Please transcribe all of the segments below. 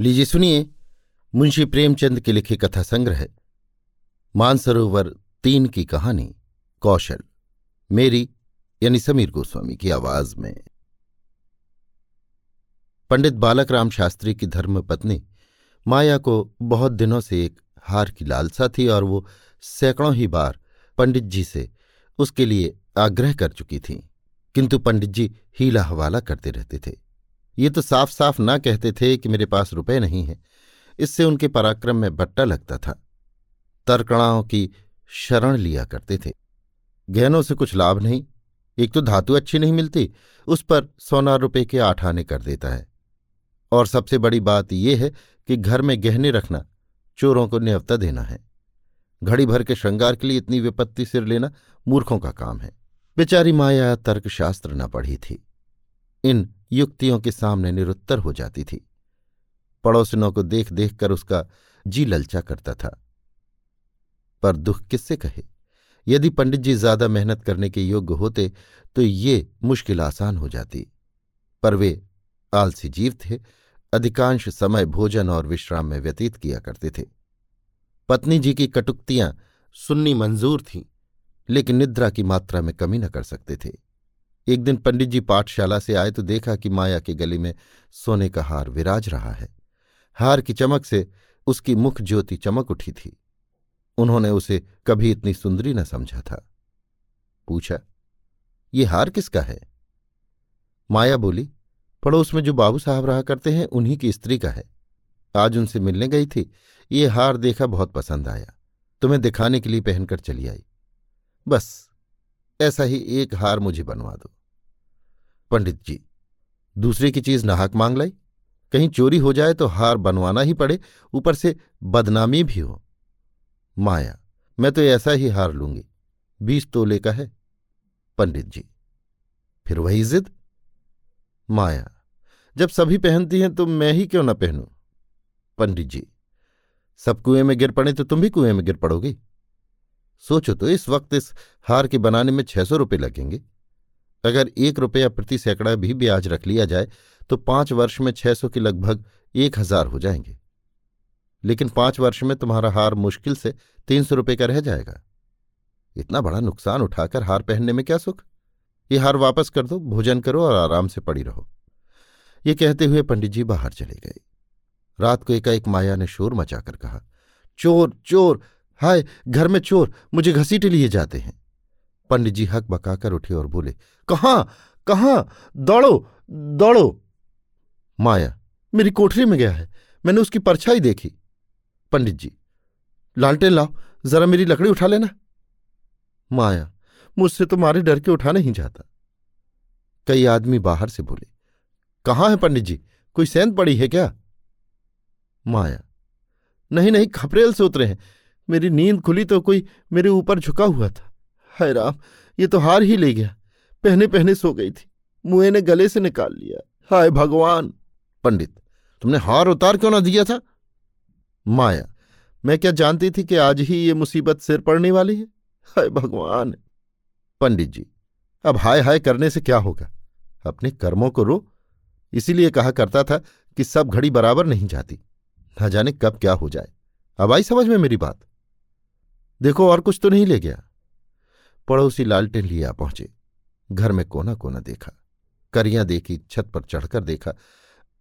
लीजिए सुनिए, मुंशी प्रेमचंद के लिखे कथा संग्रह, मानसरोवर तीन की कहानी, कौशल, मेरी, यानी समीर गोस्वामी की आवाज़ में। पंडित बालक राम शास्त्री की धर्म पत्नी माया को बहुत दिनों से एक हार की लालसा थी और वो सैकड़ों ही बार पंडित जी से उसके लिए आग्रह कर चुकी थी, किंतु पंडित जी हीला हवाला करते रहते थे। ये तो साफ़ साफ़ ना कहते थे कि मेरे पास रुपए नहीं है। इससे उनके पराक्रम में बट्टा लगता था। तर्कणाओं की शरण लिया करते थे। गहनों से कुछ लाभ नहीं। एक तो धातु अच्छी नहीं मिलती, उस पर सोना रुपए के आठ आने कर देता है। और सबसे बड़ी बात यह है कि घर में गहने रखना, चोरों को न्यवता देना है। घड़ी भर के श्रृंगार के लिए इतनी विपत्ति सिर लेना मूर्खों का काम है। बेचारी माया तर्कशास्त्र न पढ़ी थी। इन युक्तियों के सामने निरुत्तर हो जाती थी। पड़ोसिनों को देख देख कर उसका जी ललचा करता था। पर दुख किससे कहे? यदि पंडित जी ज़्यादा मेहनत करने के योग्य होते तो ये मुश्किल आसान हो जाती। पर वे आलसी जीव थे, अधिकांश समय भोजन और विश्राम में व्यतीत किया करते थे। पत्नी जी की कटुक्तियाँ सुन्नी मंजूर थीं, लेकिन निद्रा की मात्रा में कमी न कर सकते थे। एक दिन पंडित जी पाठशाला से आए तो देखा कि माया के गले में सोने का हार विराज रहा है। हार की चमक से उसकी मुख ज्योति चमक उठी थी। उन्होंने उसे कभी इतनी सुंदरी न समझा था। पूछा, ये हार किसका है? माया बोली, पड़ोस में जो बाबू साहब रहा करते हैं, उन्हीं की स्त्री का है। आज उनसे मिलने गई थी। ये हार देखा बहुत पसंद आया। तुम्हें दिखाने के लिए पहनकर चली आई। बस ऐसा ही एक हार मुझे बनवा दो। पंडित जी, दूसरे की चीज़ नाहक मांग लाई। कहीं चोरी हो जाए तो हार बनवाना ही पड़े, ऊपर से बदनामी भी हो। माया, मैं तो ऐसा ही हार लूँगी। बीस तोले का है। पंडित जी, फिर वही जिद? माया, जब सभी पहनती हैं तो मैं ही क्यों ना पहनूं? पंडित जी, सब कुएँ में गिर पड़े तो तुम भी कुएँ में गिर पड़ोगी। सोचो तो इस वक्त इस हार के बनाने में छह सौ रुपये लगेंगे। अगर एक रुपया प्रति सैकड़ा भी ब्याज रख लिया जाए तो पाँच वर्ष में छह सौ के लगभग एक हज़ार हो जाएँगे। लेकिन पाँच वर्ष में तुम्हारा हार मुश्किल से तीन सौ रुपये का रह जाएगा। इतना बड़ा नुकसान उठाकर हार पहनने में क्या सुख? ये हार वापस कर दो, भोजन करो और आराम से पड़ी रहो। ये कहते हुए पंडित जी बाहर चले गए। रात को एकाएक माया ने शोर मचाकर कहा, चोर चोर! हाय, घर में चोर मुझे घसीटे लिए जाते हैं। पंडित जी हक बकाकर उठे और बोले, कहाँ कहाँ? दौड़ो दौड़ो। माया, मेरी कोठरी में गया है, मैंने उसकी परछाई देखी। पंडित जी, लालटेन लाओ, जरा मेरी लकड़ी उठा लेना। माया, मुझसे तो मारे डर के उठा नहीं जाता। कई आदमी बाहर से बोले, कहाँ है पंडित जी, कोई सेंध पड़ी है क्या? माया, नहीं नहीं, खपरेल से उतरे हैं। मेरी नींद खुली तो कोई मेरे ऊपर झुका हुआ था। हाय राम, ये तो हार ही ले गया। पहने पहने सो गई थी। मुए ने गले से निकाल लिया। हाय भगवान! पंडित, तुमने हार उतार क्यों ना दिया था? माया, मैं क्या जानती थी कि आज ही ये मुसीबत सिर पड़ने वाली है? हाय भगवान! पंडित जी, अब हाय हाय करने से क्या होगा? अपने कर्मों को रो। इसीलिए कहा करता था कि सब घड़ी बराबर नहीं जाती। न जाने कब क्या हो जाए। अब आई समझ में मेरी बात। देखो और कुछ तो नहीं ले गया। पड़ोसी लालटेन लिए आ पहुँचे। घर में कोना कोना देखा। करियाँ देखी, छत पर चढ़कर देखा।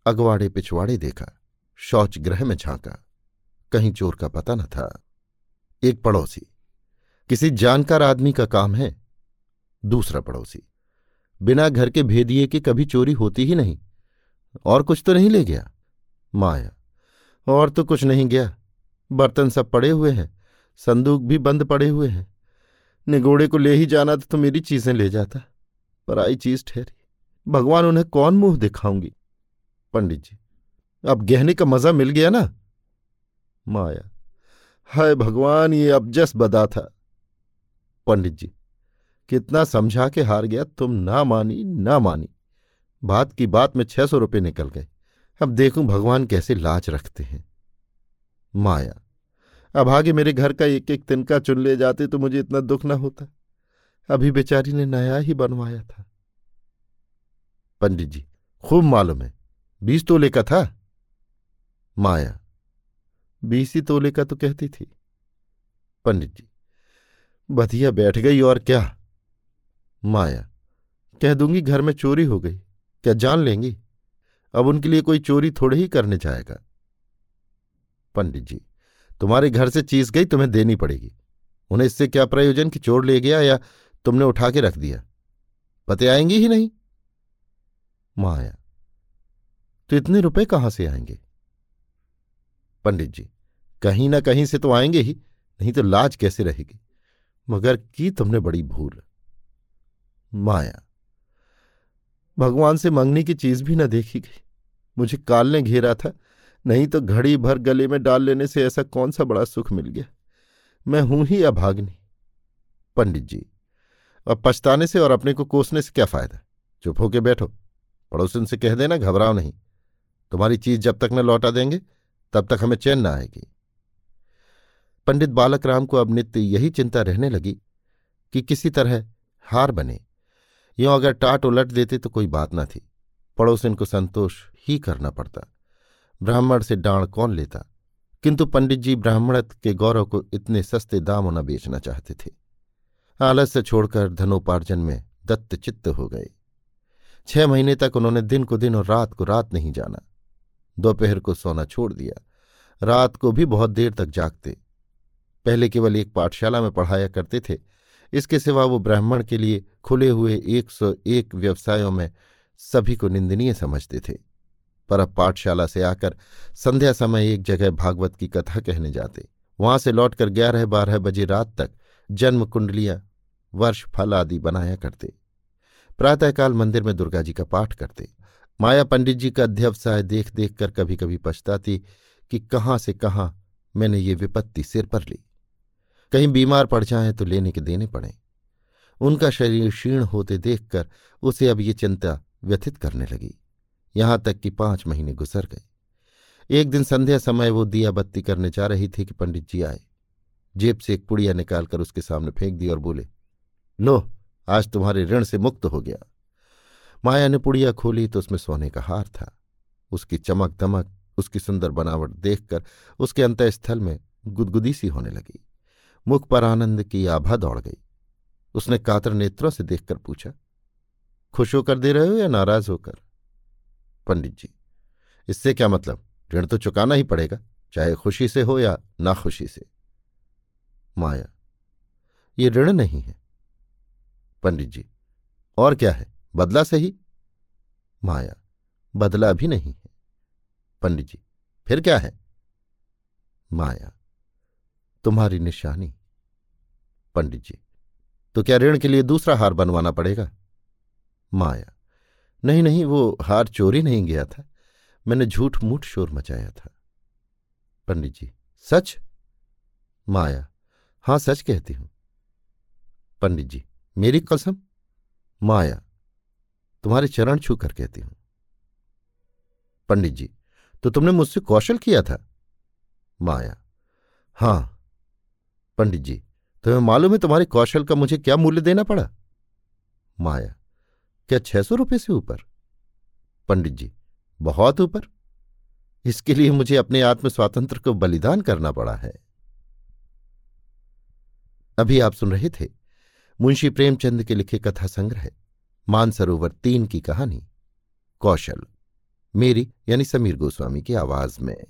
अगवाड़े पिछवाड़े देखा। शौच ग्रह में झांका। कहीं चोर का पता न था। एक पड़ोसी। किसी जानकार आदमी का काम है। दूसरा पड़ोसी। बिना घर के भेदिए के कभी चोरी होती ही नहीं। और कुछ तो नहीं ले गया। माया। और तो कुछ नहीं गया। बर्तन सब पड़े हुए हैं। संदूक भी बंद पड़े हुए हैं। निगोड़े को ले ही जाना था तो मेरी चीज़ें ले जाता, पर आई चीज़ ठहरी। भगवान, उन्हें कौन मुँह दिखाऊँगी? पंडित जी, अब गहने का मज़ा मिल गया ना? माया, हाय भगवान, ये अब जस बदा था। पंडित जी, कितना समझा के हार गया, तुम ना मानी ना मानी। बात की बात में छह सौ रुपये निकल गए। अब देखूँ भगवान कैसे लाज रखते हैं। माया अब आगे मेरे घर का एक एक तिनका चुन ले जाते तो मुझे इतना दुख ना होता। अभी बेचारी ने नया ही बनवाया था। पंडित जी, खूब मालूम है। बीस तोले का था? माया, बीसी तोले का तो कहती थी। पंडित जी, बधिया बैठ गई और क्या? माया, कह दूँगी घर में चोरी हो गई। क्या जान लेंगी? अब उनके लिए कोई चोरी थोड़े ही करने जाएगा। पंडित जी तुम्हारे घर से चीज़ गई, तुम्हें देनी पड़ेगी। उन्हें इससे क्या प्रयोजन कि चोर ले गया या तुमने उठा के रख दिया? पते आएँगी ही नहीं। माया तो इतने रुपए कहाँ से आएँगे? पंडित जी, कहीं ना कहीं से तो आएँगे ही, नहीं तो लाज कैसे रहेगी? मगर की तुमने बड़ी भूल। माया, भगवान से मंगनी की चीज़ भी न देखी गई। मुझे काल ने घेरा था नहीं तो घड़ी भर गले में डाल लेने से ऐसा कौन सा बड़ा सुख मिल गया? मैं हूँ ही अभाग्नि। पंडित जी, अब पछताने से और अपने को कोसने से क्या फ़ायदा? चुप होके बैठो। पड़ोसन से कह देना, घबराओ नहीं। तुम्हारी चीज़ जब तक न लौटा देंगे, तब तक हमें चैन न आएगी। पंडित बालक राम को अब नित्य यही चिंता रहने लगी कि किसी तरह हार बने। यों अगर टाट उलट देते तो कोई बात न थी। पड़ोसिन को संतोष ही करना पड़ता। ब्राह्मण से डाण कौन लेता? किंतु पंडित जी ब्राह्मणत के गौरव को इतने सस्ते दामों न बेचना चाहते थे। आलस्य छोड़कर धनोपार्जन में दत्त चित्त हो गए। छह महीने तक उन्होंने दिन को दिन और रात को रात नहीं जाना। दोपहर को सोना छोड़ दिया। रात को भी बहुत देर तक जागते। पहले केवल एक पाठशाला में पढ़ाया करते थे। इसके सिवा वो ब्राह्मण के लिए खुले हुए एक सौ एक व्यवसायों में सभी को निंदनीय समझते थे। पर अब पाठशाला से आकर संध्या समय एक जगह भागवत की कथा कहने जाते। वहाँ से लौटकर ग्यारह बारह बजे रात तक जन्म कुंडलियाँ, वर्ष फल आदि बनाया करते। प्रातःकाल मंदिर में दुर्गा जी का पाठ करते। माया पंडित जी का अध्यवसाय देख देख कर कभी कभी पछताती कि कहाँ से कहाँ मैंने ये विपत्ति सिर पर ली। कहीं बीमार पड़ जाए तो लेने के देने पड़े। उनका शरीर क्षीण होते देखकर उसे अब ये चिंता व्यथित करने लगी। यहाँ तक कि पाँच महीने गुजर गए। एक दिन संध्या समय वो दिया बत्ती करने जा रही थी कि पंडित जी आए। जेब से एक पुड़िया निकालकर उसके सामने फेंक दी और बोले, लो, आज तुम्हारे ऋण से मुक्त हो गया। माया ने पुड़िया खोली तो उसमें सोने का हार था। उसकी चमक दमक, उसकी सुंदर बनावट देखकर उसके अंतस्थल में गुदगुदी सी होने लगी। मुख पर आनंद की आभा दौड़ गई। उसने कातर नेत्रों से देखकर पूछा, खुश होकर दे रहे हो या नाराज़ होकर? पंडित जी। इससे क्या मतलब? ऋण तो चुकाना ही पड़ेगा, चाहे खुशी से हो या नाखुशी से। माया, ये ऋण नहीं है। पंडित जी, और क्या है? बदला सही माया, बदला भी नहीं है। पंडित जी, फिर क्या है? माया, तुम्हारी निशानी। पंडित जी तो क्या ऋण के लिए दूसरा हार बनवाना पड़ेगा? माया नहीं नहीं, वो हार चोरी नहीं गया था। मैंने झूठ मूठ शोर मचाया था। पंडित जी, सच? माया, हाँ, सच कहती हूँ। पंडित जी, मेरी कसम? माया, तुम्हारे चरण छू कर कहती हूँ। पंडित जी तो तुमने मुझसे कौशल किया था? माया, हाँ। पंडित जी, तुम्हें मालूम है तुम्हारे कौशल का मुझे क्या मूल्य देना पड़ा? माया क्या छह सौ रुपये से ऊपर? पंडित जी, बहुत ऊपर। इसके लिए मुझे अपने आत्म स्वातंत्र को बलिदान करना पड़ा है। अभी आप सुन रहे थे मुंशी प्रेमचंद के लिखे कथा संग्रह, मानसरोवर तीन की कहानी, कौशल, मेरी यानी समीर गोस्वामी की आवाज़ में।